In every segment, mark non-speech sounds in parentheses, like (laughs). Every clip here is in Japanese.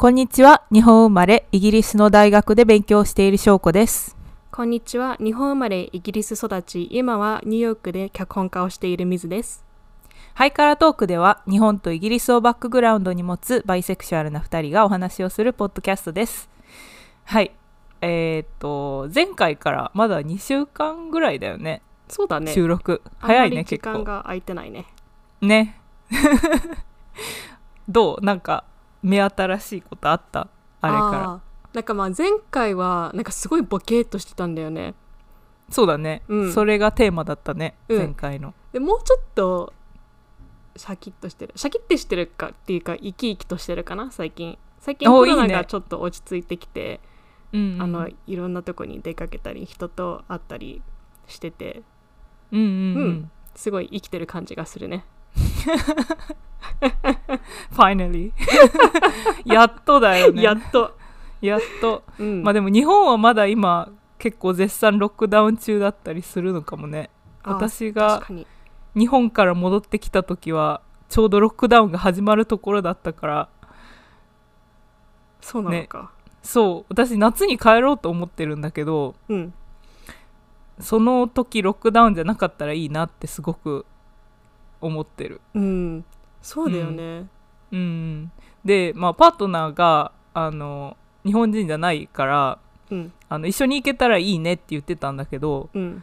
こんにちは。日本生まれ、イギリスの大学で勉強している翔子です。こんにちは。日本生まれ、イギリス育ち、今はニューヨークで脚本家をしている水です。ハイカラトークでは、日本とイギリスをバックグラウンドに持つバイセクシュアルな2人がお話をするポッドキャストです。はい。えーっと、前回からまだ2週間ぐらいだよね。そうだね。収録。早いね、結構。間が空いてないね。ね。(laughs) どう？なんか、目新しいことあった？あれから。ら。なんかまあ前回は、なんかすごいボケーっとしてたんだよね。そうだね、うんそれがテーマだったね、うん前回の。でもうちょっと、シャキッとしてる。シャキッてしてるかっていうか、生き生きとしてるかな、最近。最近おコロナいいねがちょっと落ち着いてきて、うんうん、あの、いろんなとこに出かけたり、人と会ったりしてて、うんうん。すごい生きてる感じがするね。(laughs) Finally. (laughs) やっとだよね。やっと。やっと。うん。まあでも日本はまだ今結構絶賛ロックダウン中だったりするのかもね。あ私が日本から戻ってきた時はちょうどロックダウンが始まるところだったから。そうなのか、そう。私夏に帰ろうと思ってるんだけどうん。その時ロックダウンじゃなかったらいいなってすごく思ってる。うん。そうだよね。うん。でまあパートナーがあの日本人じゃないからうん。あの一緒に行けたらいいねって言ってたんだけどうん。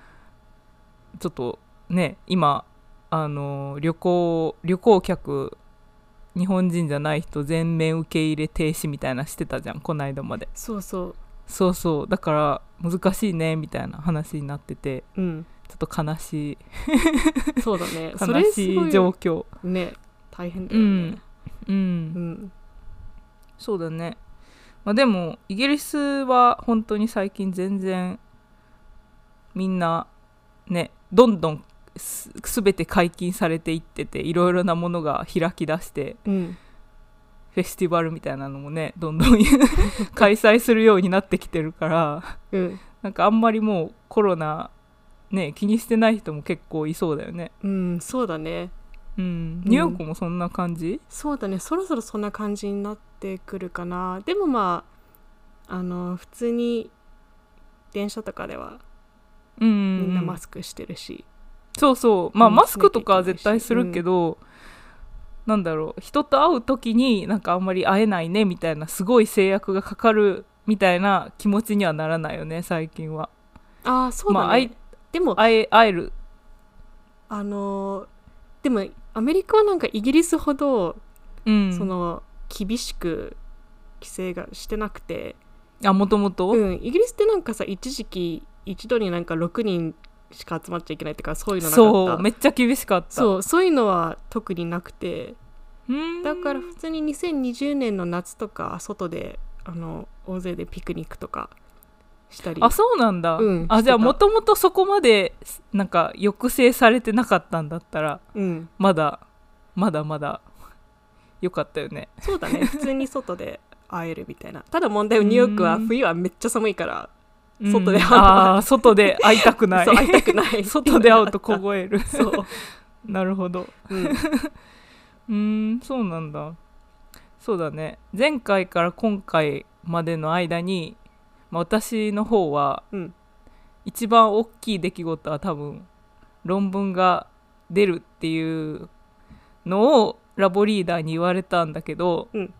ちょっとね今あの旅行旅行客日本人じゃない人全面受け入れ停止みたいなしてたじゃんこの間まで。そうそそうそう。だから難しいねみたいな話になってて。ううんちょっと悲しい。そうだね。(laughs) 悲しい状況。ね大変だよね。うん。うん。そうだね、まあ、でもイギリスは本当に最近全然みんなねどんどんす全て解禁されていってていろいろなものが開き出してうん。フェスティバルみたいなのもねどんどん (laughs) 開催するようになってきてるからうん。なんかあんまりもうコロナね気にしてない人も結構いそうだよね。うんそうだね。うん。ニューヨークもそんな感じ？そうだね。そろそろそんな感じになってくるかな。でもまああの普通に電車とかではうんみんなマスクしてるし、そうそう。まあ、うんマスクとかは絶対するけど、なんだろう。人と会う時になんかあんまり会えないねみたいなすごい制約がかかるみたいな気持ちにはならないよね最近は。ああそうだね、まあでも会え会える？あのでもアメリカはなんかイギリスほど、うん。その厳しく規制がしてなくて、あもともと？うん、イギリスってなんかさ一時期一度になんか6人しか集まっちゃいけないとかそういうのなかった？そう。めっちゃ厳しかった。そう。そういうのは特になくて。うん。だから普通に2020年の夏とか外であの大勢でピクニックとかしたり。あそうなんだ、うん。あじゃあもともとそこまでなんか抑制されてなかったんだったらうん。まだまだまだよかったよね。そうだね。(laughs) 普通に外で会えるみたいな。ただ問題はニューヨークはうん冬はめっちゃ寒いからうん。外で会う。あー外で会いたくない。会いたくない。(laughs) 外で会うと凍える。(laughs) そう、なるほど。うんそうなんだ。そうだね。前回から今回までの間に、まあ、私の方はうん。一番大きい出来事は多分論文が出るっていうのをラボリーダーに言われたんだけど、うん。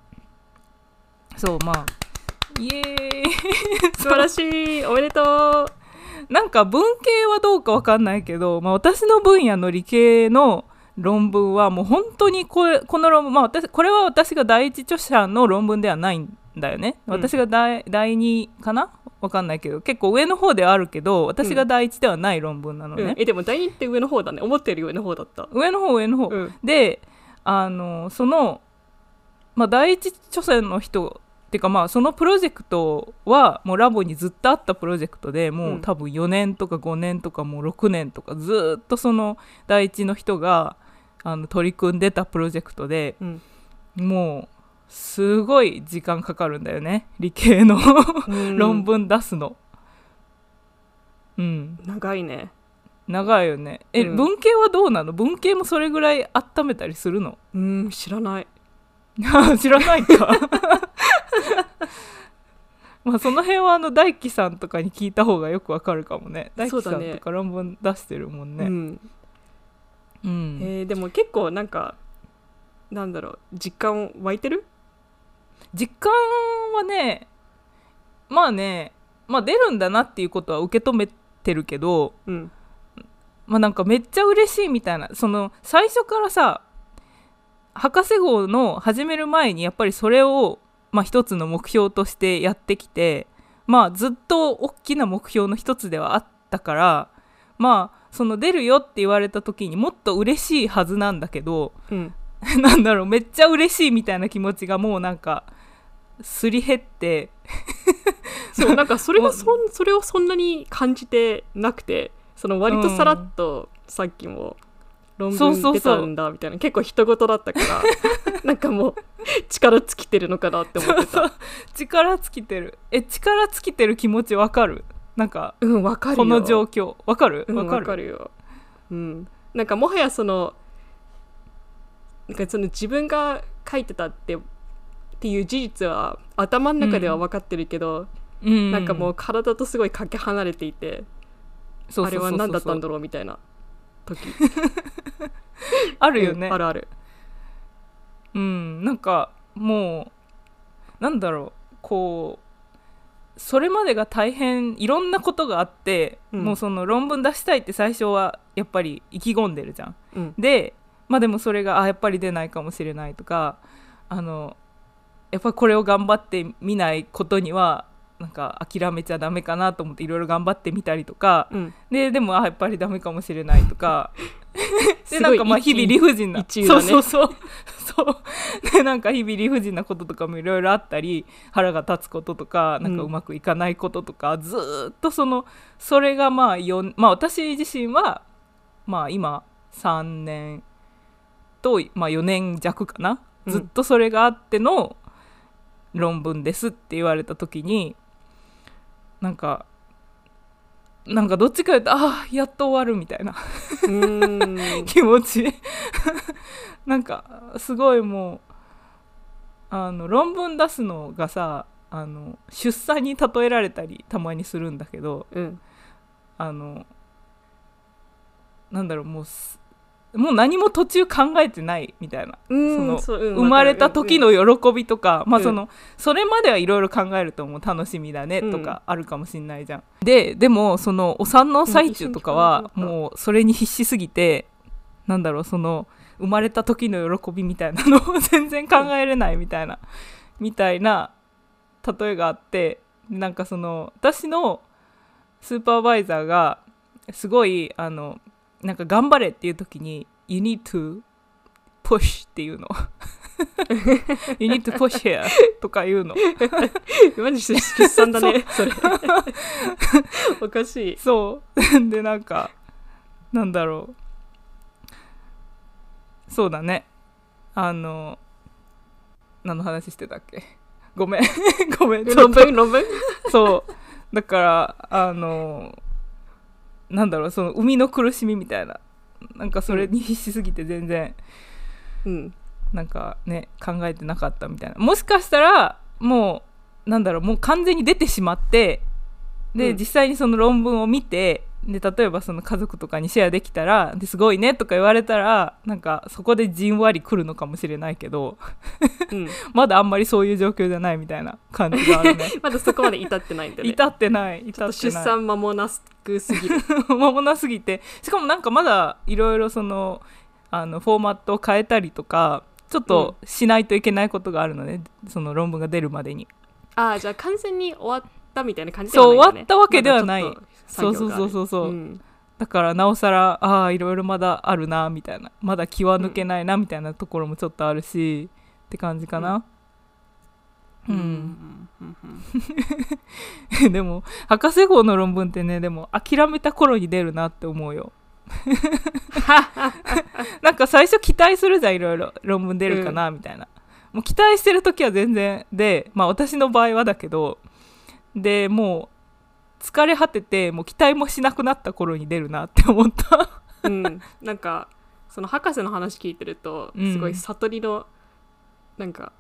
そうまあイエーイ。素晴らしい。おめでとう。なんか文系はどうかわかんないけど、まあ、私の分野の理系の論文はもう本当にこれこの論文、まあ、私これは私が第一著者の論文ではないんだよね、うん。私が第第二かな？わかんないけど。結構上の方ではあるけど私が第一ではない論文なのね、うん、えでも第二って上の方だね。思ってる上の方だった。上の方上の方、うん。であのその、まあ、第一著者の人っていうかまあそのプロジェクトはもうラボにずっとあったプロジェクトでもううん。多分4年とか5年とかもう6年とかずっとその第一の人があの取り組んでたプロジェクトでうん。もうすごい時間かかるんだよね。理系のうん。論文出すの。うん、長いね。長いよね。え、うん。文系はどうなの？文系もそれぐらい温めたりするの？うん知らない。(laughs) 知らないか。(laughs) まあその辺はあの大輝さんとかに聞いた方がよくわかるかもね。大輝さそうんだねとか論文出してるもんね。うん。うん、えーでも結構なんかなんだろう。実感湧いてる？実感はねまあねまあ出るんだなっていうことは受け止めてるけどうん。まあなんかめっちゃ嬉しいみたいなその最初からさ博士号の始める前にやっぱりそれを、まあ、一つの目標としてやってきてまあずっと大きな目標の一つではあったからまあその出るよって言われた時にもっと嬉しいはずなんだけどうん。(laughs) なんだろうめっちゃ嬉しいみたいな気持ちがもうなんかすり減って。(laughs) そうなんかそれがそんそれをそんなに感じてなくてその割とさらっとさっきも論文出たんだみたいな結構人事だったから (laughs) なんかもう力尽きてるのかなって思ってた。力尽きてる。え力尽きてる気持ちわかる？なんかうんわかるよ。この状況。わかる？うんわわかる,、かるよ。うん。なんかもはやそのなんかその自分が書いてたってっていう事実は頭の中では分かってるけど、うん、なんかもう体とすごいかけ離れていて、そうそうそうそうあれは何だったんだろうみたいな時。(laughs) あるよね、うんあるある。うん。なんかもうなんだろう。こうそれまでが大変いろんなことがあって、うん。もうその論文出したいって最初はやっぱり意気込んでるじゃん。うん。でまあでもそれがあやっぱり出ないかもしれないとかあのやっぱりこれを頑張ってみないことにはなんか諦めちゃダメかなと思っていろいろ頑張ってみたりとか、うん。ででもあやっぱりダメかもしれないとか。(laughs) ですなんかまあ日々理不尽な、そうそうそう。そう。でなんか日々理不尽なこととかもいろいろあったり腹が立つこととかなんかうまくいかないこととか、ずーっとそのそれがまあよまあ私自身はまあ今3年と、まあ、4年弱かな、うん。ずっとそれがあっての論文ですって言われた時になんかなんかどっちか言うとああやっと終わるみたいな (laughs) 気持ち。(laughs) なんかすごいもうあの論文出すのがさあの出産に例えられたりたまにするんだけどうん。あのなんだろうもうすもう何も途中考えてないみたいな。うんそのそううん生まれた時の喜びとか、まあうんそのそれまではいろいろ考えると思う楽しみだねとかあるかもしんないじゃん。ででもそのお産の最中とかはうんもうそれに必死すぎてなんだろうその生まれた時の喜びみたいなのを (laughs) 全然考えれないみたいなみたいな例えがあってなんかその私のスーパーバイザーがすごいあのなんか頑張れっていう時に「You need to push」っていうの「(laughs) You need to push here」とか言うの。(laughs) マジで出産だねそれ。おかしい。そう。でなんかなんだろう。そうだね。あの何の話してたっけ？ごめん。ごめん。ちょっ論と。文論文。そう。だからあのなんだろうその生みの苦しみみたいな。なんかそれに必死すぎて全然、うん。なんかね考えてなかったみたいな。もしかしたらもうなんだろうもう完全に出てしまってで、うん。実際にその論文を見てで例えばその家族とかにシェアできたらですごいねとか言われたらなんかそこでじんわり来るのかもしれないけどうん。(laughs) まだあんまりそういう状況じゃないみたいな感じがあるね。(laughs) まだそこまで至ってないんだね。至ってない至ってない。出産間もなくすぎる。(laughs) 間もなすぎて。しかもなんかまだいろいろそのあのフォーマットを変えたりとかちょっとしないといけないことがあるのね、その論文が出るまでに。ああじゃあ完全に終わったみたいな感じでそうはないんだね終わったわけではない。まだちょっと作業があるそうそうそう。そううん。だからなおさらああいろいろまだあるなみたいな。まだ気は抜けないなみたいなところもちょっとあるし、って感じかな。うん、うん。でも博士号の論文ってねでも諦めた頃に出るなって思うよ。(laughs) なんか最初期待するじゃんいろいろ。論文出るかなみたいな、もう期待してる時は全然でまあ私の場合はだけどでもう疲れ果ててもう期待もしなくなった頃に出るなって思った。うん、なんかその博士の話聞いてるとうん。すごい悟りのなんか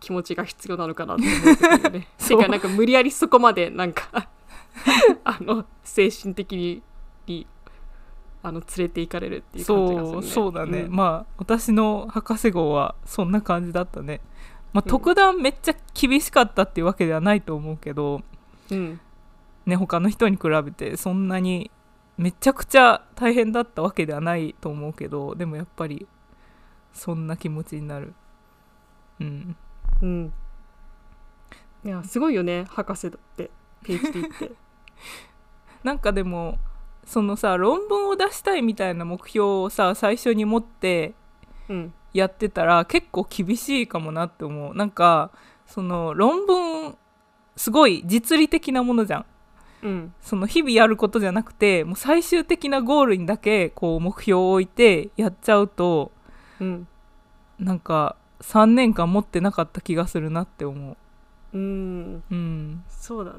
気持ちが必要なのかなって思う時よね。(laughs) そう。てかなんか無理やりそこまでなんか (laughs) あの精神的ににあの連れて行かれるっていう感じがする、ね、そうそうだね、ん。まあ私の博士号はそんな感じだったねまあうん。特段めっちゃ厳しかったっていうわけではないと思うけど、うん。ね他の人に比べてそんなにめちゃくちゃ大変だったわけではないと思うけどでもやっぱりそんな気持ちになる。うん。うん。いやすごいよね博士だって。PhD って。(laughs) なんかでもそのさ論文を出したいみたいな目標をさ最初に持ってうんやってたら結構厳しいかもなって思う。なんかその論文すごい実利的なものじゃん。うん。その日々やることじゃなくてもう最終的なゴールにだけこう目標を置いてやっちゃうとうん。なんか3年間持ってなかった気がするなって思う。うん。うん。そうだね。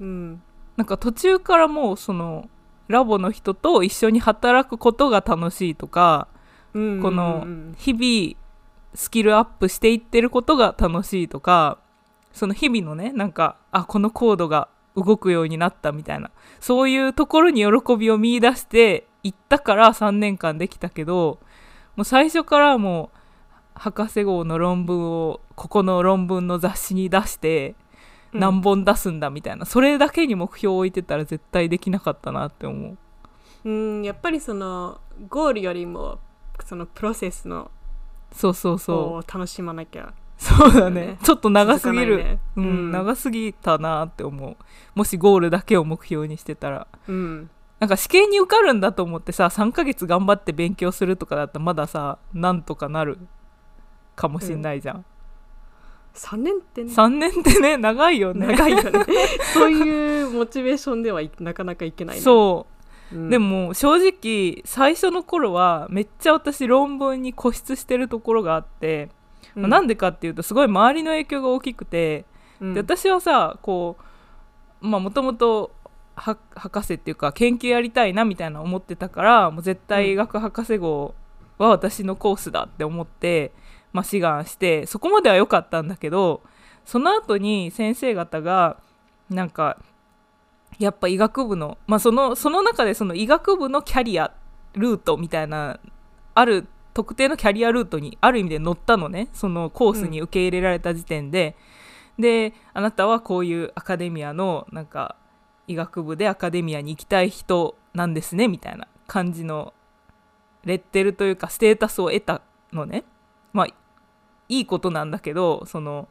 うん。なんか途中からもうそのラボの人と一緒に働くことが楽しいとかうんこのうん。日々スキルアップしていってることが楽しいとかその日々のねなんかあこのコードが動くようになったみたいな。そういうところに喜びを見出していったから3年間できたけどもう最初からもう博士号の論文をここの論文の雑誌に出してうん。何本出すんだみたいな、それだけに目標を置いてたら絶対できなかったなって思う。うんやっぱりそのゴールよりもそのプロセスのそうそうそう。を楽しまなきゃそうだね。ね。ちょっと長すぎる、続かないね。うん。うん。長すぎたなって思う。もしゴールだけを目標にしてたら。うん。なんか試験に受かるんだと思ってさ3ヶ月頑張って勉強するとかだったらまださなんとかなるかもしんないじゃん、3年ってね。3年ってね長いよね。長いよね。(laughs) そういうモチベーションではいなかなかいけないね。そう、うん。でも正直最初の頃はめっちゃ私論文に固執してるところがあって、まあなんでかっていうとすごい周りの影響が大きくて、うん。で私はさこうまあもともとは博士っていうか研究やりたいなみたいな思ってたからもう絶対医学博士号は私のコースだって思って、まあ、志願してそこまでは良かったんだけどその後に先生方がなんかやっぱ医学部の,、まあ、そのその中でその医学部のキャリアルートみたいなある特定のキャリアルートにある意味で乗ったのね。そのコースに受け入れられた時点で、であなたはこういうアカデミアのなんか医学部でアカデミアに行きたい人なんですねみたいな感じのレッテルというかステータスを得たのね。まあいいことなんだけどその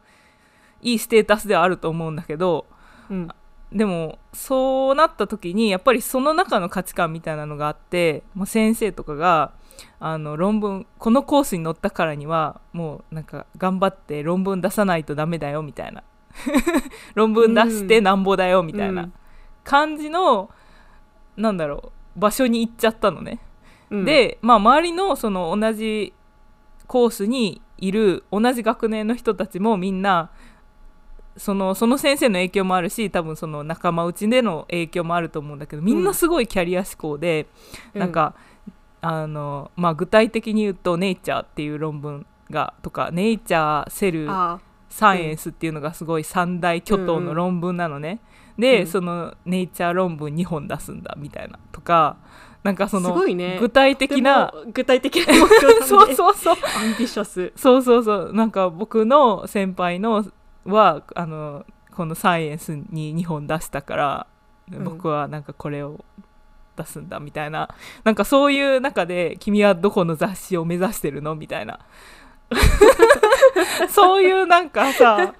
いいステータスではあると思うんだけどうん。でもそうなった時にやっぱりその中の価値観みたいなのがあってもう先生とかがあの論文このコースに乗ったからにはもうなんか頑張って論文出さないとダメだよみたいな。(laughs) 論文出してなんぼだよみたいな。感じの、なんだろう場所に行っちゃったのね。うん。で、まあ、周りのその同じコースにいる同じ学年の人たちもみんなそのその先生の影響もあるし多分その仲間内での影響もあると思うんだけどみんなすごいキャリア志向で、なんかあの、まあ、具体的に言うと「ネイチャー」っていう論文がとか「ネイチャー」「セル」あサイエンスっていうのがすごい三大巨頭の論文なのね、で、うん。そのネイチャー論文2本出すんだみたいなとかなんかその具体的な、でも具体的な (laughs) 目標だねそうそうそう。(laughs) アンビシャス。そうそうそう。なんか僕の先輩のはあのこのサイエンスに2本出したから、ん。僕はなんかこれを出すんだみたいな。なんかそういう中で君はどこの雑誌を目指してるのみたいな。(laughs) そういうなんかさ。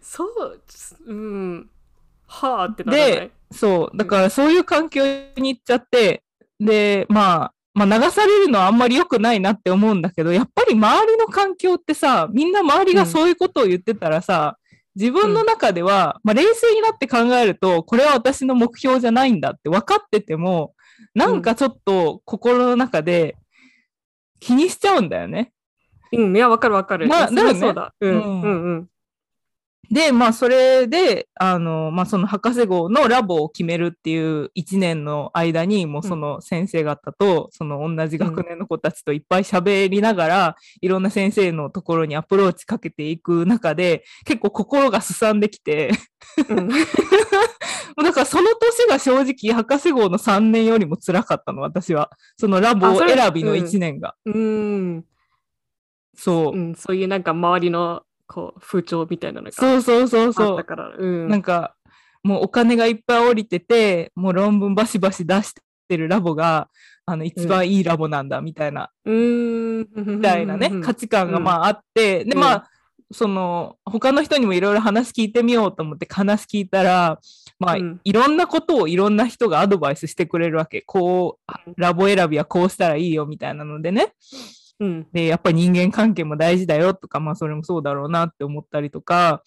そううんはあってならない？でそうだからそういう環境に行っちゃってでまあまあ、流されるのはあんまり良くないなって思うんだけどやっぱり周りの環境ってさみんな周りがそういうことを言ってたらさ、自分の中では、まあ、冷静になって考えるとこれは私の目標じゃないんだって分かっててもなんかちょっと心の中で気にしちゃうんだよね。うん。いやわかるわかる。まあそれはだよね。そうだ。うん。うん。うんうんで、まあ、それで、あの、まあ、その博士号のラボを決めるっていう1年の間に、もうその先生方と、その同じ学年の子たちといっぱい喋りながら、いろんな先生のところにアプローチかけていく中で、結構心がすさんできて、うん (laughs) だからその年が正直博士号の3年よりも辛かったの、私は。そのラボあそれ選びの1年が。うん、そう。うん、そういうなんか周りのこう風潮みたいなのがそうそうそうあそう。ったから、うん、なんか、もうお金がいっぱい降りてて、もう論文バシバシ出してるラボが、あの、一番いいラボなんだ、みたいな、うーん。みたいなね、価値観がまああって、で、うん。まあ、その、他の人にもいろいろ話聞いてみようと思って話聞いたら、まあ、うん。いろんなことをいろんな人がアドバイスしてくれるわけ。こう、ラボ選びはこうしたらいいよ、みたいなのでね。うん。で、やっぱり人間関係も大事だよとか、まあそれもそうだろうなって思ったりとか、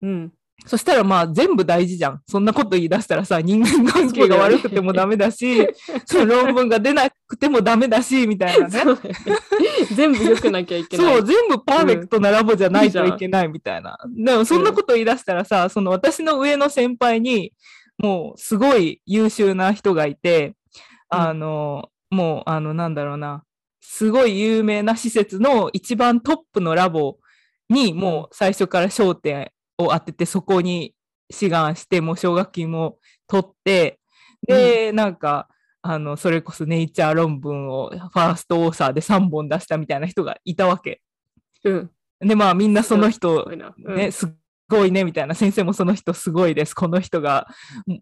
うん。そしたらまあ全部大事じゃん。そんなこと言い出したらさ、人間関係が悪くてもダメだし、そ (laughs) の論文が出なくてもダメだし、みたいなね。ね。全部良くなきゃいけない。そう、全部パーフェクトなラボじゃないといけないみたいな。でもそんなこと言い出したらさ、その私の上の先輩に、もうすごい優秀な人がいて、うん。あの、もう、あの、なんだろうな、すごい有名な施設の一番トップのラボにもう最初から焦点を当てて、そこに志願して、もう奨学金も取って、で、なんか、あの、それこそネイチャー論文をファーストオーサーで3本出したみたいな人がいたわけ。うん。で、まあみんなその人ね、すっごいね、みたいな。先生もその人すごいです。この人が、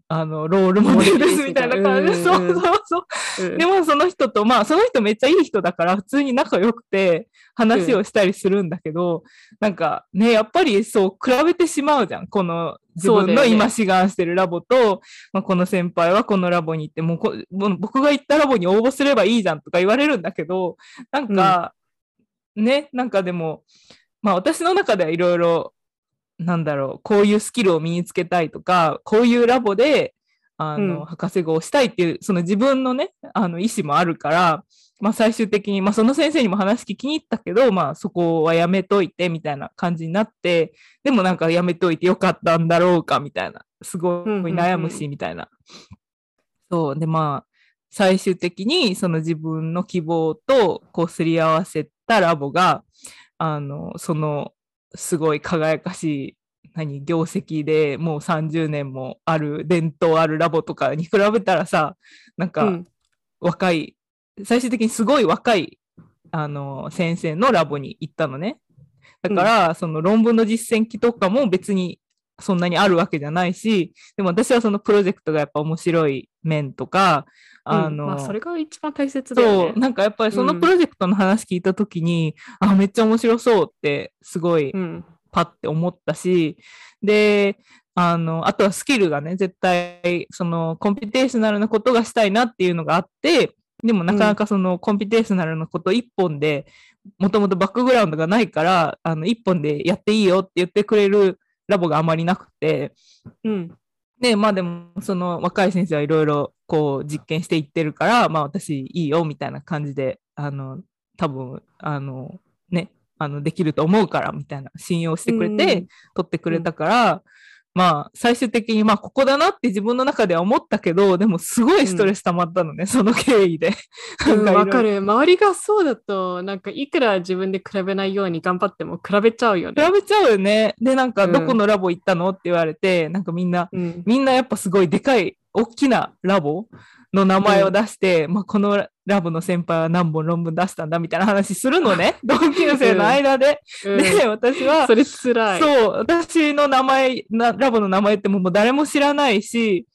あの、ロールモデルです、みたいな感じで。そううんうんそうそう。うんでもその人と、まあその人めっちゃいい人だから、普通に仲良くて話をしたりするんだけど、なんかね、やっぱりそう、比べてしまうじゃん。この自分の今志願してるラボと、まあ、この先輩はこのラボに行って、もうこもう僕が行ったラボに応募すればいいじゃんとか言われるんだけど、なんか、ね、なんかでも、まあ私の中ではいろいろ、なんだろう、こういうスキルを身につけたいとか、こういうラボで、あの、うん博士号をしたいっていう、その自分のね、あの意思もあるから、まあ最終的に、まあその先生にも話聞きに行ったけど、まあそこはやめといてみたいな感じになって、でもなんかやめといてよかったんだろうかみたいな、すごい悩むしみたいな。そう、でまあ、最終的にその自分の希望とこうすり合わせたラボが、あの、そのすごい輝かしい、何、業績でもう30年もある、伝統あるラボとかに比べたらさ、なんかうん若い、最終的にすごい若い、あの、先生のラボに行ったのね。だから、その論文の実践機とかも別にそんなにあるわけじゃないし、でも私はそのプロジェクトがやっぱ面白い面とか、あの、うんまあ、それが一番大切だよね。そう、なんかやっぱりそのプロジェクトの話聞いたときに、あ、めっちゃ面白そうって、すごいうん。パッて思ったし、で、あの、あとはスキルがね、絶対、その、コンピテーショナルなことがしたいなっていうのがあって、でもなかなかその、コンピテーショナルなこと一本で、もともとバックグラウンドがないから、あの、一本でやっていいよって言ってくれるラボがあまりなくて、うん。で、まあでも、その若い先生はいろいろこう実験していってるから、まあ私いいよみたいな感じで、あの、多分、あの、ね、あの、できると思うからみたいな信用してくれて、うん。取ってくれたから、まあ最終的にまあここだなって自分の中では思ったけど、でもすごいストレス溜まったのね、その経緯で。わかる。周りがそうだとなんかいくら自分で比べないように頑張っても比べちゃうよね。比べちゃうよね。で、なんかうん。どこのラボ行ったの？って言われて、なんかみんな、うん。みんなやっぱすごいでかい、大きなラボの名前を出して、まあ、このラボの先輩は何本論文出したんだみたいな話するのね。(laughs) 同級生の間で。うんで、私は、それつらいそう、私の名前な、ラボの名前ってもう誰も知らないし、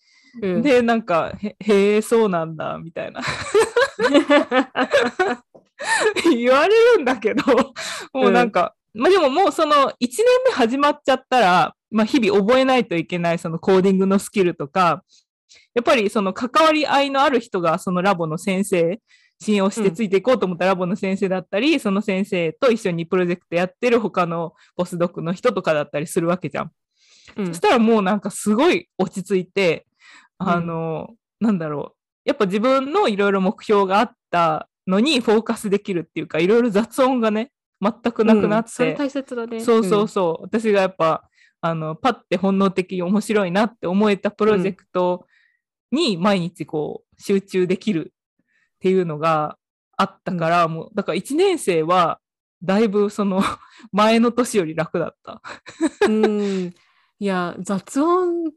うんで、なんか、へへえ、そうなんだ、みたいな。(laughs) 言われるんだけど、もうなんか、まあでももうその1年目始まっちゃったら、まあ日々覚えないといけないそのコーディングのスキルとか、やっぱりその関わり合いのある人がそのラボの先生、信用してついていこうと思ったラボの先生だったり、その先生と一緒にプロジェクトやってる他のポスドクの人とかだったりするわけじゃん。うん。そしたらもうなんかすごい落ち着いて、あの、なんだろう。やっぱ自分のいろいろ目標があったのにフォーカスできるっていうか、いろいろ雑音がね、全くなくなっうん。それて、大切だね。そうそうそう、私がやっぱ、あのパッて本能的に面白いなって思えたプロジェクトに毎日こう集中できるっていうのがあったから、もうだから1年生はだいぶその (laughs) 前の年より楽だった。うん。いや、雑音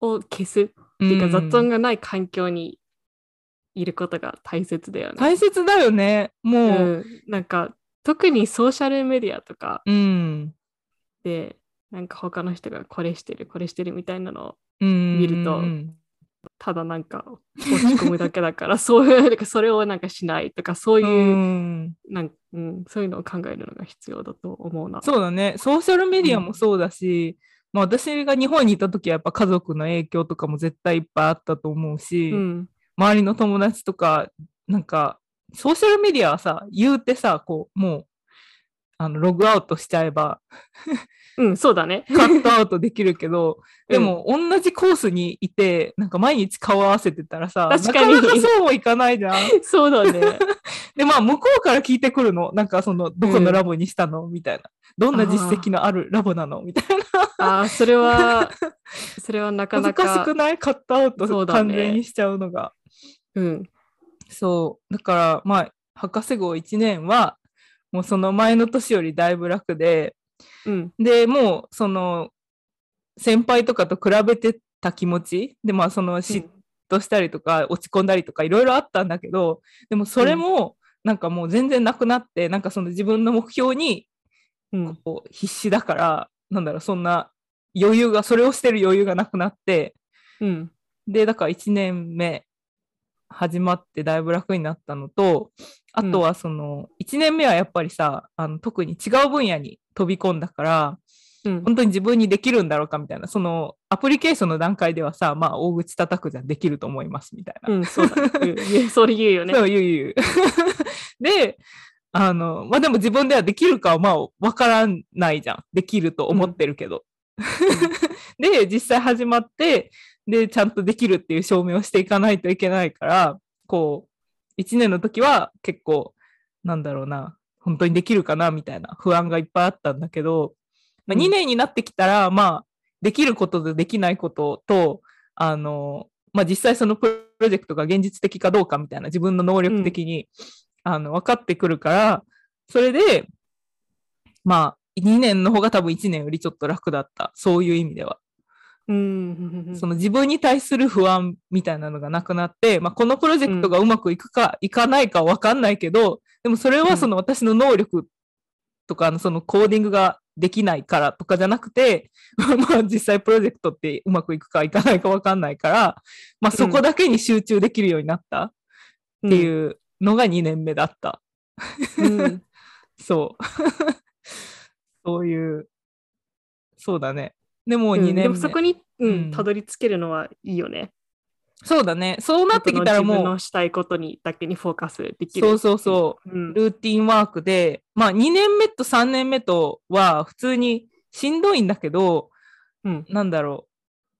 を消すっていうか、うん雑音がない環境にいることが大切だよね。大切だよね。もう、うん、なんか特にソーシャルメディアとかうん。でなんか他の人がこれしてるこれしてるみたいなのをうん。見ると。うんただなんか落ち込むだけだからそういうなんかそれをなんかしないとかそういう、うん。なんうん、そういうのを考えるのが必要だと思うな。そうだね。ソーシャルメディアもそうだし、まあ私が日本にいた時はやっぱ家族の影響とかも絶対いっぱいあったと思うし、うん。周りの友達とか、なんか、ソーシャルメディアはさ、言うてさ、こう、もう、あの、ログアウトしちゃえば、うん、そうだね。カットアウトできるけど、うんでも、同じコースにいて、なんか毎日顔合わせてたらさ、確かになかなかそうもいかないじゃん。(laughs) そうだね。(laughs) で、まあ、向こうから聞いてくるの。なんか、その、どこのラボにしたの？みたいな。どんな実績のあるラボなの？みたいな。ああ、それは、(laughs) それはなかな難しか。くない？カットアウトそうだね完全にしちゃうのが。うん。そう。だから、まあ、博士号1年は、もうその前の年よりだいぶ楽で、うん。で、もう、その、先輩とかと比べてた気持ち、で、まあ、その嫉妬したりとか、落ち込んだりとか、いろいろあったんだけど、でもそれも、なんかもう全然なくなって、なんかその自分の目標にうん。こう必死だから、なんだろう、そんな余裕が、それをしてる余裕がなくなって、うん。で、だから1年目始まってだいぶ楽になったのと、あとはその、1年目はやっぱりさ、あの特に違う分野に飛び込んだから、うん。本当に自分にできるんだろうかみたいな、そのアプリケーションの段階ではさ、まあ大口叩くじゃん、できると思いますみたいな。うん、そうそれ言うよね。そう言う言う。(laughs) で、あの、まあでも自分ではできるかはまあわからないじゃん。できると思ってるけど。(laughs) で、実際始まって、で、ちゃんとできるっていう証明をしていかないといけないから、こう、1年の時は結構、なんだろうな、本当にできるかなみたいな不安がいっぱいあったんだけど、まあ、うん2年になってきたら、まあ、できることとできないことと、あの、まあ、実際そのプロジェクトが現実的かどうかみたいな自分の能力的に、あの分かってくるから、それで、まあ、2年の方が多分1年よりちょっと楽だった。そういう意味では。うん。その自分に対する不安みたいなのがなくなって、まあ、このプロジェクトがうまくいくか、いかないかわかんないけど、でもそれはその私の能力とか、あのそのコーディングができないからとかじゃなくて、(laughs) まあ実際プロジェクトってうまくいくかいかないかわかんないから、まあそこだけに集中できるようになったってういうのが2年目だった。ん。うん。(laughs) そう。(laughs) そういう、そうだね。でも2うん。でもそこに、ううんん、たどり着けるのはいいよね。そうだね。そうなってきたらもう自分の、したいことにだけにフォーカスできる。そうそうそう。うん。ルーティンワークで、まあ2年目と3年目とは普通にしんどいんだけど、うん。なんだろ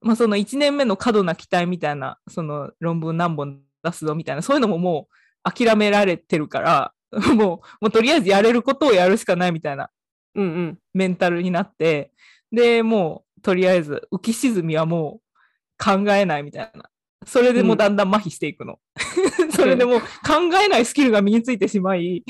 う。まあその1年目の過度な期待みたいな、その論文何本出すぞみたいな、そういうのももう諦められてるから、(laughs) もう、もうとりあえずやれることをやるしかないみたいなうんうん。メンタルになって、で、もうとりあえず浮き沈みはもう考えないみたいな。それでもうだんだん麻痺していくの。(laughs) それでもう考えないスキルが身についてしまい、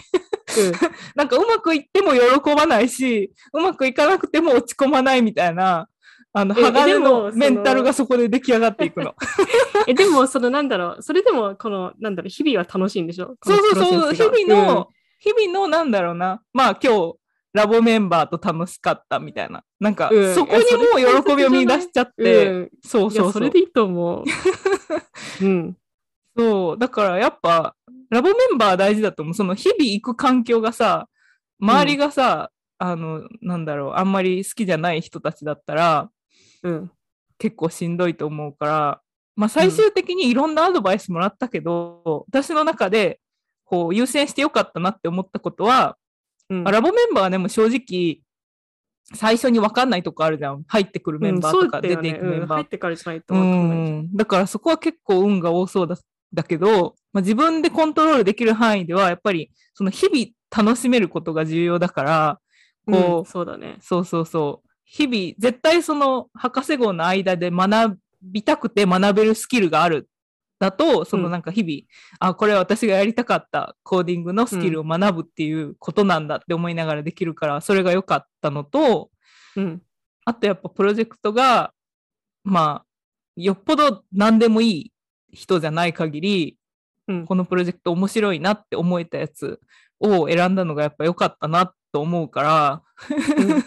(laughs) なんかうまくいっても喜ばないし、うまくいかなくても落ち込まないみたいな、あの、え鋼ののメンタルがそこで出来上がっていくの。(laughs) え、でも、そのなんだろう、それでも、この、なんだろう、日々は楽しいんでしょ？そうそうそう、日々の、の、日々のなんだろうな、まあ今日、ラボメンバーと楽しかったみたいな。なんか、うんそこにもう喜びを見出しちゃっうんて、うんそうそうそうそれでいいと思う。うん。(laughs) そう、だからやっぱ、ラボメンバー大事だと思う。その日々行く環境がさ、周りがさ、あの、なんだろう、あんまり好きじゃない人たちだったら、うん。結構しんどいと思うから、まあ最終的にいろんなアドバイスもらったけど、私の中で、こう、優先してよかったなって思ったことは、うんあラボメンバーはでも正直、最初に分かんないとこあるじゃん。入ってくるメンバーとか出ていくメンバー入ってからじゃないとうわかんないじゃん。んだからそこは結構運が多そうだだけど、まあ、自分でコントロールできる範囲ではやっぱりその日々楽しめることが重要だからこう、うんそうだね。そうそうそう日々、絶対その博士号の間で学びたくて学べるスキルがある。だと、そのなんか日々、あ、これは私がやりたかったコーディングのスキルを学ぶっていうことなんだって思いながらできるから、それが良かったのと、うん。あとやっぱプロジェクトが、まあ、よっぽど何でもいい人じゃない限り、うん。このプロジェクト面白いなって思えたやつを選んだのがやっぱ良かったなと思うから、う (laughs) ん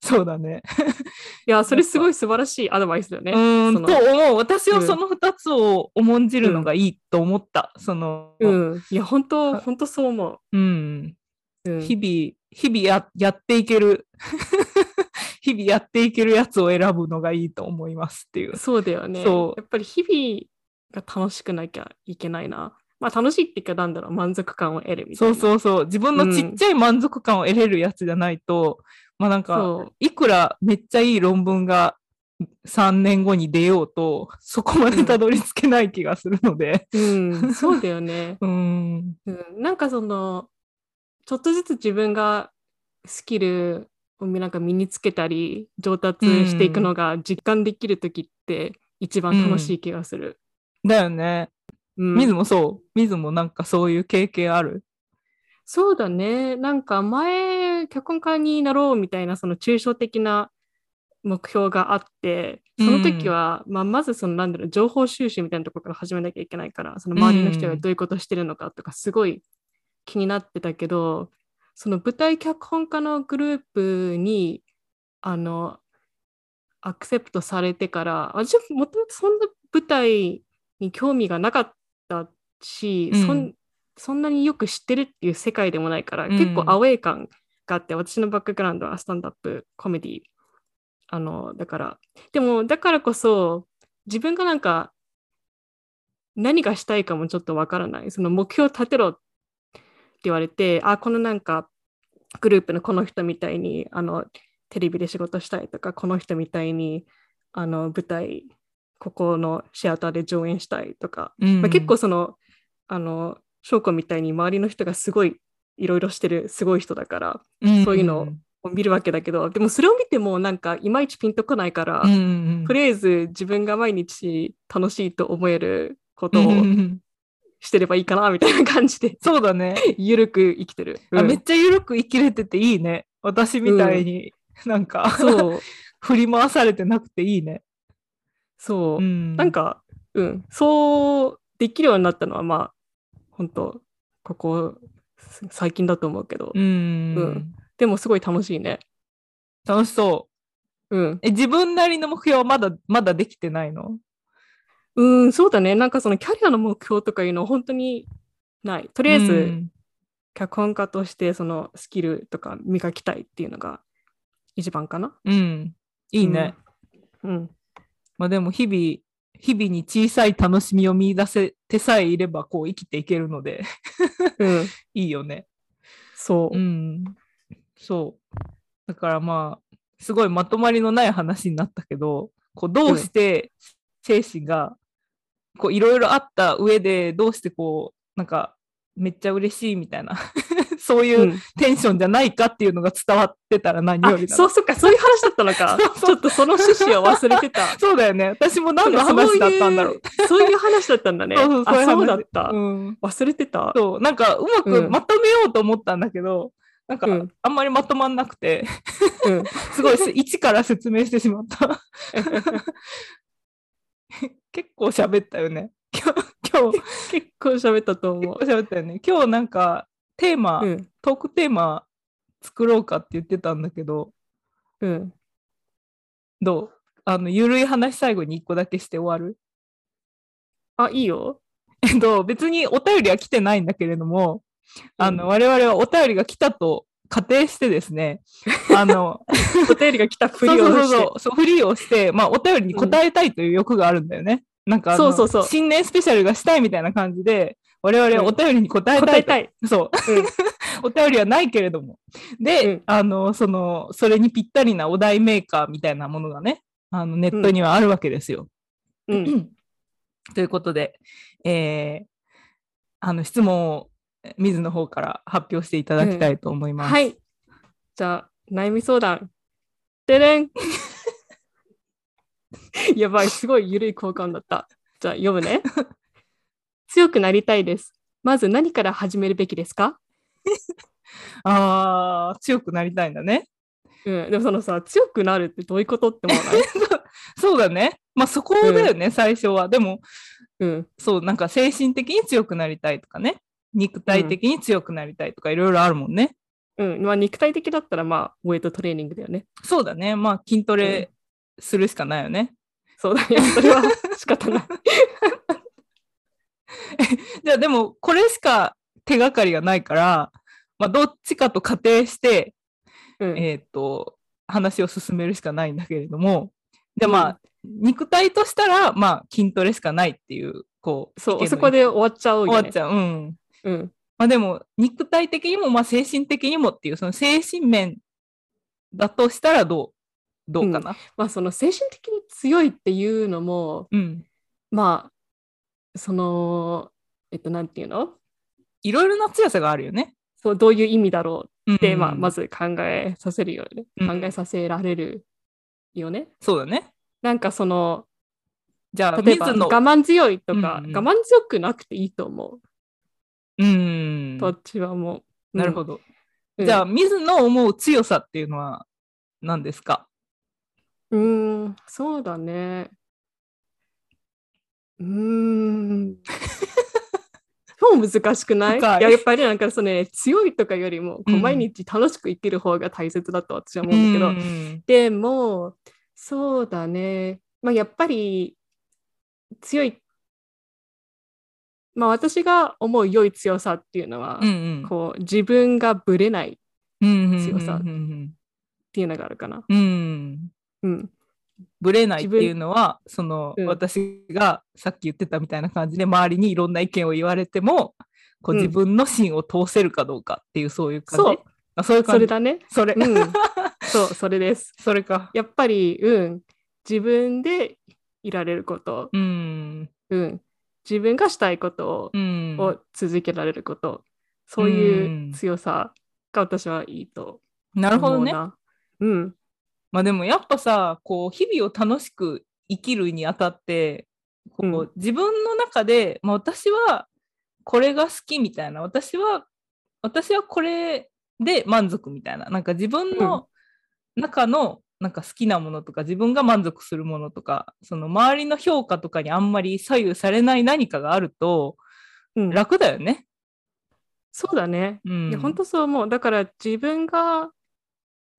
そうだね。いや、それすごい素晴らしいアドバイスだよね。うーん、と思う。私うんはその2つを重んじるのがいいと思った。その、うん。いや、本当あ本当そう思うん、う。うん。日々、日々ややっていける、(laughs) 日々やっていけるやつを選ぶのがいいと思いますっていう。そうだよね。そうやっぱり日々が楽しくなきゃいけないな。まあ楽しいっていうか、なんだろう、満足感を得るみたそいうな。そうそう。自分のちっちゃい満足感を得れるやつじゃないと、まあなんかそ、いくらめっちゃいい論文が3年後に出ようと、そこまでたどり着けない気がするので。うん、そうだよね。(laughs) うん。うん、なんかその、ちょっとずつ自分がスキルをなんか身につけたり、上達していくのが実感できるときって一番楽しい気がする。だよね。うん水もそう。水もなんかそういう経験ある？そうだね。なんか前、脚本家になろうみたいなその抽象的な目標があって、その時は、まあ、まずそのなんだろう、情報収集みたいなところから始めなきゃいけないから、その周りの人がどういうことしてるのかとかすごい気になってたけど、その舞台脚本家のグループに、あの、アクセプトされてから、私もともとそんな舞台に興味がなかったし、うんそんそんなによく知ってるっていう世界でもないから、うん結構アウェー感があって、私のバックグラウンドはスタンダップコメディ。あの、だから、でも、だからこそ、自分がなんか、何がしたいかもちょっとわからない。その目標を立てろって言われて、あ、このなんか、グループのこの人みたいに、あの、テレビで仕事したいとか、この人みたいに、あの、舞台、ここのシアターで上演したいとか、うん。まあ、結構その、あの、翔子みたいに周りの人がすごいいろいろしてるすごい人だから、そういうのを見るわけだけど、でもそれを見てもなんかいまいちピンとこないから、うんうんとりあえず自分が毎日楽しいと思えることをうんうんうん。してればいいかなみたいな感じで、そうだね。(laughs) ゆるく生きてる。あうん。めっちゃ緩く生きれてていいね。私みたいに、なんか、そう、(laughs) 振り回されてなくていいね。そう、んなん、か、うん、そうできるようになったのはまあ、本当ここ最近だと思うけど、うん、うんでもすごい楽しいね。楽しそう。うん。え、自分なりの目標はまだ、まだできてないの？うん、そうだね。なんかそのキャリアの目標とかいうのは本当にない。とりあえず、うん脚本家としてそのスキルとか磨きたいっていうのが一番かな。うん。いいね。うん。まあでも日々、日々に小さい楽しみを見出せてさえいれば、こう生きていけるので、うん。(laughs) いいよね。そう。うん。そう。だからまあ、すごいまとまりのない話になったけど、こうどうして精神が、こういろいろあった上で、どうしてこう、なんか、めっちゃ嬉しいみたいな、そういううんテンションじゃないかっていうのが伝わってたら何よありだなそうそっか、そういう話だったのか。(laughs) ちょっとその趣旨を忘れてた。(laughs) そうだよね。私も何の話だったんだろう。そういう話だったんだね。(laughs) そうそうそうだった。うん。忘れてた？そう、なんかうまうんくまとめようと思ったんだけど、なんかうんあんまりまとまんなくて、うん。すごいせ一から説明してしまった。結構喋ったよね。今日、今日、結構喋ったと思う。結構喋ったよね。今日なんかテーマ、うん。トークテーマ作ろうかって言ってたんだけど、うん。どう？あの、ゆるい話最後に一個だけして終わる？あ、いいよ。えっと、別にお便りは来てないんだけれども、あの、我々はお便りが来たと仮定してですね、(laughs) あの、お便りが来たふりをして。そうそうそう、フリーをして、まあ、お便りに答えたいという欲があるんだよね。なんかあのそうそうそう新年スペシャルがしたいみたいな感じで、我々はお便りに答えたいと。答えたい。そう。うん (laughs) お便りはないけれども。で、うんあの、その、それにぴったりなお題メーカーみたいなものがね、あのネットにはあるわけですよ。うん。(clears throat) ということで、えーあの質問をえ水の方から発表していただきたいと思います。はい。じゃあ、悩み相談。てれん。(laughs) やばい、すごい緩い交換だった。じゃあ読むね。(laughs) 強くなりたいです。まず何から始めるべきですか？(laughs) あー、強くなりたいんだね。うん、でもそのさ、強くなるってどういうことって思わない？(laughs) そうだね。まあそこだよね、最初は。でも、うん。そう、なんか精神的に強くなりたいとかね。肉体的に強くなりたいとかいろいろあるもんね。うん。まあ肉体的だったらまあウェイトトレーニングだよね。そうだね。まあ筋トレするしかないよね。そうだね。それは仕方ない。(laughs) (laughs) じゃあでもこれしか手がかりがないから、まあどっちかと仮定して、うん。えっ、と、話を進めるしかないんだけれども、じゃあまあ、肉体としたら、まあ筋トレしかないっていう、こう、そう、そこで終わっちゃうよ、ね。終わっちゃう。うん。うん。まあでも、肉体的にも、まあ精神的にもっていう、その精神面だとしたらどうどうかな。まあその精神的に強いっていうのも、うん。まあ、その、えっと、なんていうの？いろいろな強さがあるよね。そうどういう意味だろうって、うんまあ、まず考えさせるよね。うん考えさせられるよね。そうだね。なんかその、じゃあ、例えば。我慢強いとか、うんうん我慢強くなくていいと思う。うん。どっちはもう。なるほど。うんじゃあ、水野思う強さっていうのは何ですか？うーん、そうだね。うーん。(laughs) 超難しくない？い。ややっぱりなんかその、ね、強いとかよりもこううん。毎日楽しく生きる方が大切だと私は思うんだけど、うん。でもそうだね、まあ、やっぱり強い、まあ、私が思う良い強さっていうのは、うんうん。こう自分がぶれない強さうんうんていうのがあるかな。うんうん。うん、ぶれないっていうのはその、うん。私がさっき言ってたみたいな感じで周りにいろんな意見を言われてもこううん。自分の芯を通せるかどうかっていうそういう感じ。そう。あそういう感じ。それだね。それ、うん、(laughs) そう、それです。それか。やっぱり、うん、自分でいられること、うん。うん、自分がしたいことうん。を続けられること、そういう強さが私はいいとなるほどね。うん、まあでもやっぱさこう日々を楽しく生きるにあたってこう、うん自分の中で、まあ、私はこれが好きみたいな私は私はこれで満足みたいななんか自分の中のなんか好きなものとか自分が満足するものとかその周りの評価とかにあんまり左右されない何かがあるとうん、楽だよね。そうだね。うん、いや本当そう思う。だから自分が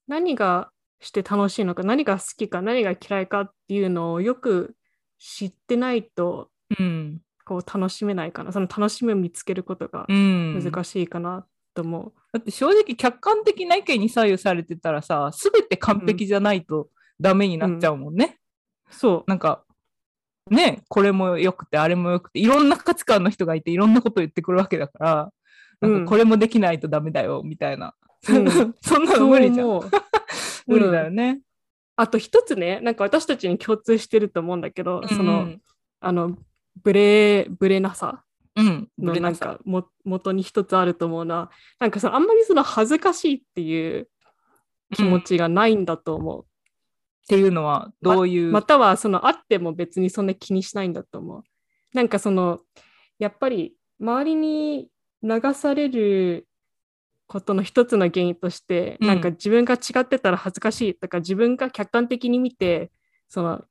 何がして楽しいのか、何が好きか、何が嫌いかっていうのをよく知ってないとうんこう楽しめないかな。その楽しみを見つけることがうん、難しいかなと思う。だって正直客観的な意見に左右されてたらさ全て完璧じゃないとダメになっちゃうもんね。そう。なんかねこれもよくてあれもよくていろんな価値観の人がいていろんなこと言ってくるわけだからなんうんかこれもできないとダメだよみたいな、うん (laughs) そんなの無理じゃん。無理だよね。あと一つね、なんか私たちに共通してると思うんだけど、その、うんあの、ブレ、ブレなさのなんかも元に一つあると思うな。なんかそのあんまりその恥ずかしいっていう気持ちがないんだと思う。っていうのはどういう、またはそのあっても別にそんな気にしないんだと思う。なんかそのやっぱり周りに流されることの一つの原因として、うん。なんか自分が違ってたら恥ずかしいとか自分が客観的に見てその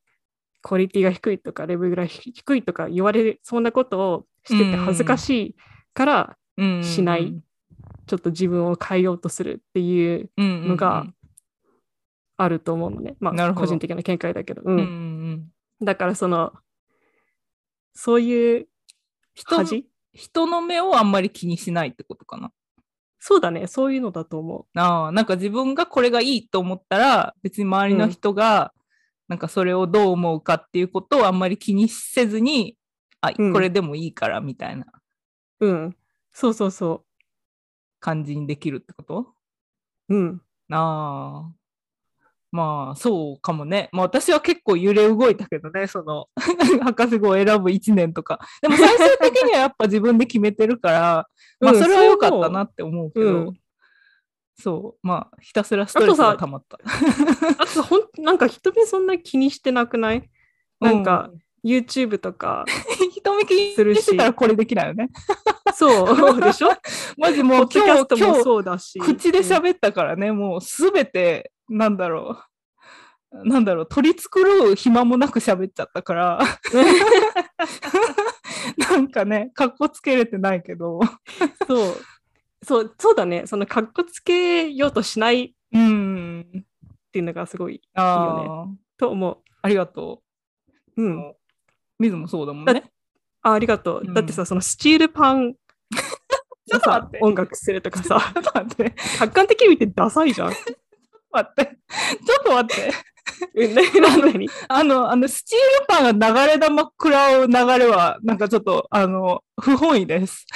クオリティが低いとかレベルが低いとか言われるそんなことをしてて恥ずかしいからうん。しない。ちょっと自分を変えようとするっていうののがあると思うのね。まあ個人的な見解だけど。うん。うんうんうん。だからそのそういう人の目をあんまり気にしないってことかな。そうだねそういうのだと思ああ、なんか自分がこれがいいと思ったら、別に周りの人が、なんかそれをどう思うかっていうことをあんまり気にせずに、あ、うんこれでもいいからみたいなう。うん。そうそうそ感じにできるってこと？う。うん。ああ。まあ、そうかもね。まあ私は結構揺れ動いたけどね、その、(laughs) 博士号を選ぶ1年とか。でも最終的にはやっぱ自分で決めてるから、まあうんそれは良かったなって思うけど、うん。そう。まあひたすらストレスが溜まった。(laughs) あとほんなんか人目そんな気にしてなくない？なんか、YouTube とか。(laughs) 人見気にするししてたらこれできないよね。そう。でしょ？マジもう今日今日そうだし。口で喋ったからね、もうすべてなんだろう。なんだろう。取り繕う暇もなく喋っちゃったから。なんかねかっこつけれてないけど。そう。そうそうだね。そのかっこつけようとしないっうんていうのがすごいあー。と思ありがとう、うう。ん水もそうだもんだねあありがとう、うん。だってさそのスチールパン (laughs) ちょっと待って。音楽するとかさ。客観的に見てダサいじゃん待ってちょっと待ってあの、あの、スチールパンが流れ玉食らう流れは、なんかちょっと、あの、不本意です。(laughs)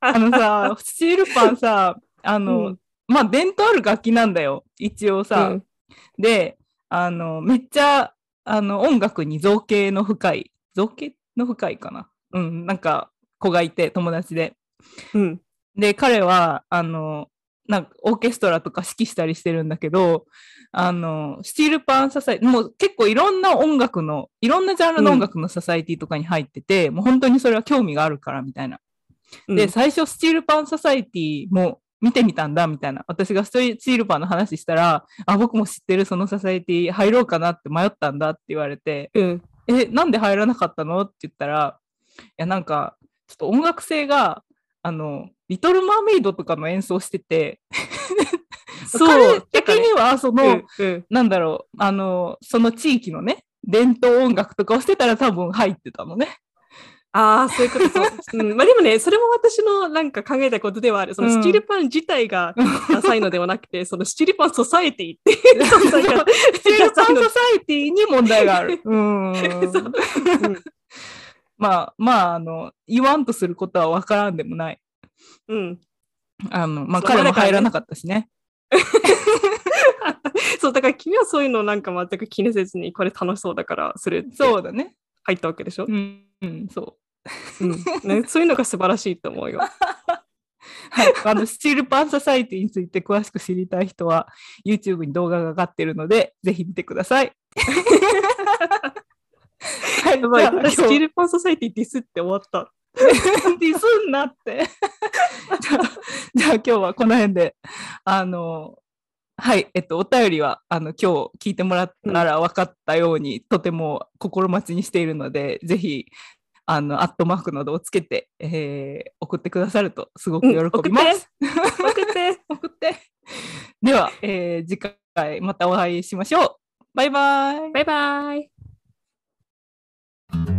あのさ、スチールパンさ、あの、うんまあ、伝統ある楽器なんだよ、一応さ。うんで、あの、めっちゃ、あの、音楽に造形の深い、造形の深いかな。うん、なんか、子がいて、友達で。うんで、彼は、あの、なんかオーケストラとか指揮したりしてるんだけど、あの、スチールパンササイもう結構いろんな音楽の、いろんなジャンルの音楽のササイティとかに入ってて、もう本当にそれは興味があるからみたいな。で、うん最初スチールパン Society も見てみたんだみたいな。私がスチールパンの話したら、あ、僕も知ってるその Society 入ろうかなって迷ったんだって言われて、うんえ、なんで入らなかったの？って言ったら、いや、なんか、ちょっと音楽性が、あの、リトル・マーメイドとかの演奏してて、(laughs) そう彼的には、その、うんうんなんだろう、あの、その地域のね、伝統音楽とかをしてたら多分入ってたのね。ああ、そういうことそう。うん、まあでもね、それも私のなんか考えたことではある。そのうんスチールパン自体がダサいのではなくて、そのスチールパンソサエティっていう (laughs) スチールパン Society に問題がある。(laughs) うんう。うんまあ、まあ、あの、言わんとすることは分からんでもない。うん。あの、まあ、彼も入らなかったしね。(laughs) そう、だから君はそういうのなんか全く気にせずに、これ楽しそうだからするそうだね。入ったわけでしょ？うん、うん、そう。うんね、そういうのが素晴らしいと思うよ。(laughs) はい、あのスチールパン Society について詳しく知りたい人は YouTube に動画が上がってるのでぜひ見てください。(laughs) はい、やばい、私スチールパンソサエティディスって終わった。(laughs) ディスんなって。(laughs) じゃあじゃあ今日はこの辺であのはい、えっと、お便りはあの今日聞いてもらったら分かったように、とても心待ちにしているのでぜひあのアットマークなどをつけて、えー送ってくださるとすごく喜びます。送って。送って。(laughs) では、えー次回またお会いしましょう。バイバイ。バイバイ。Thank you.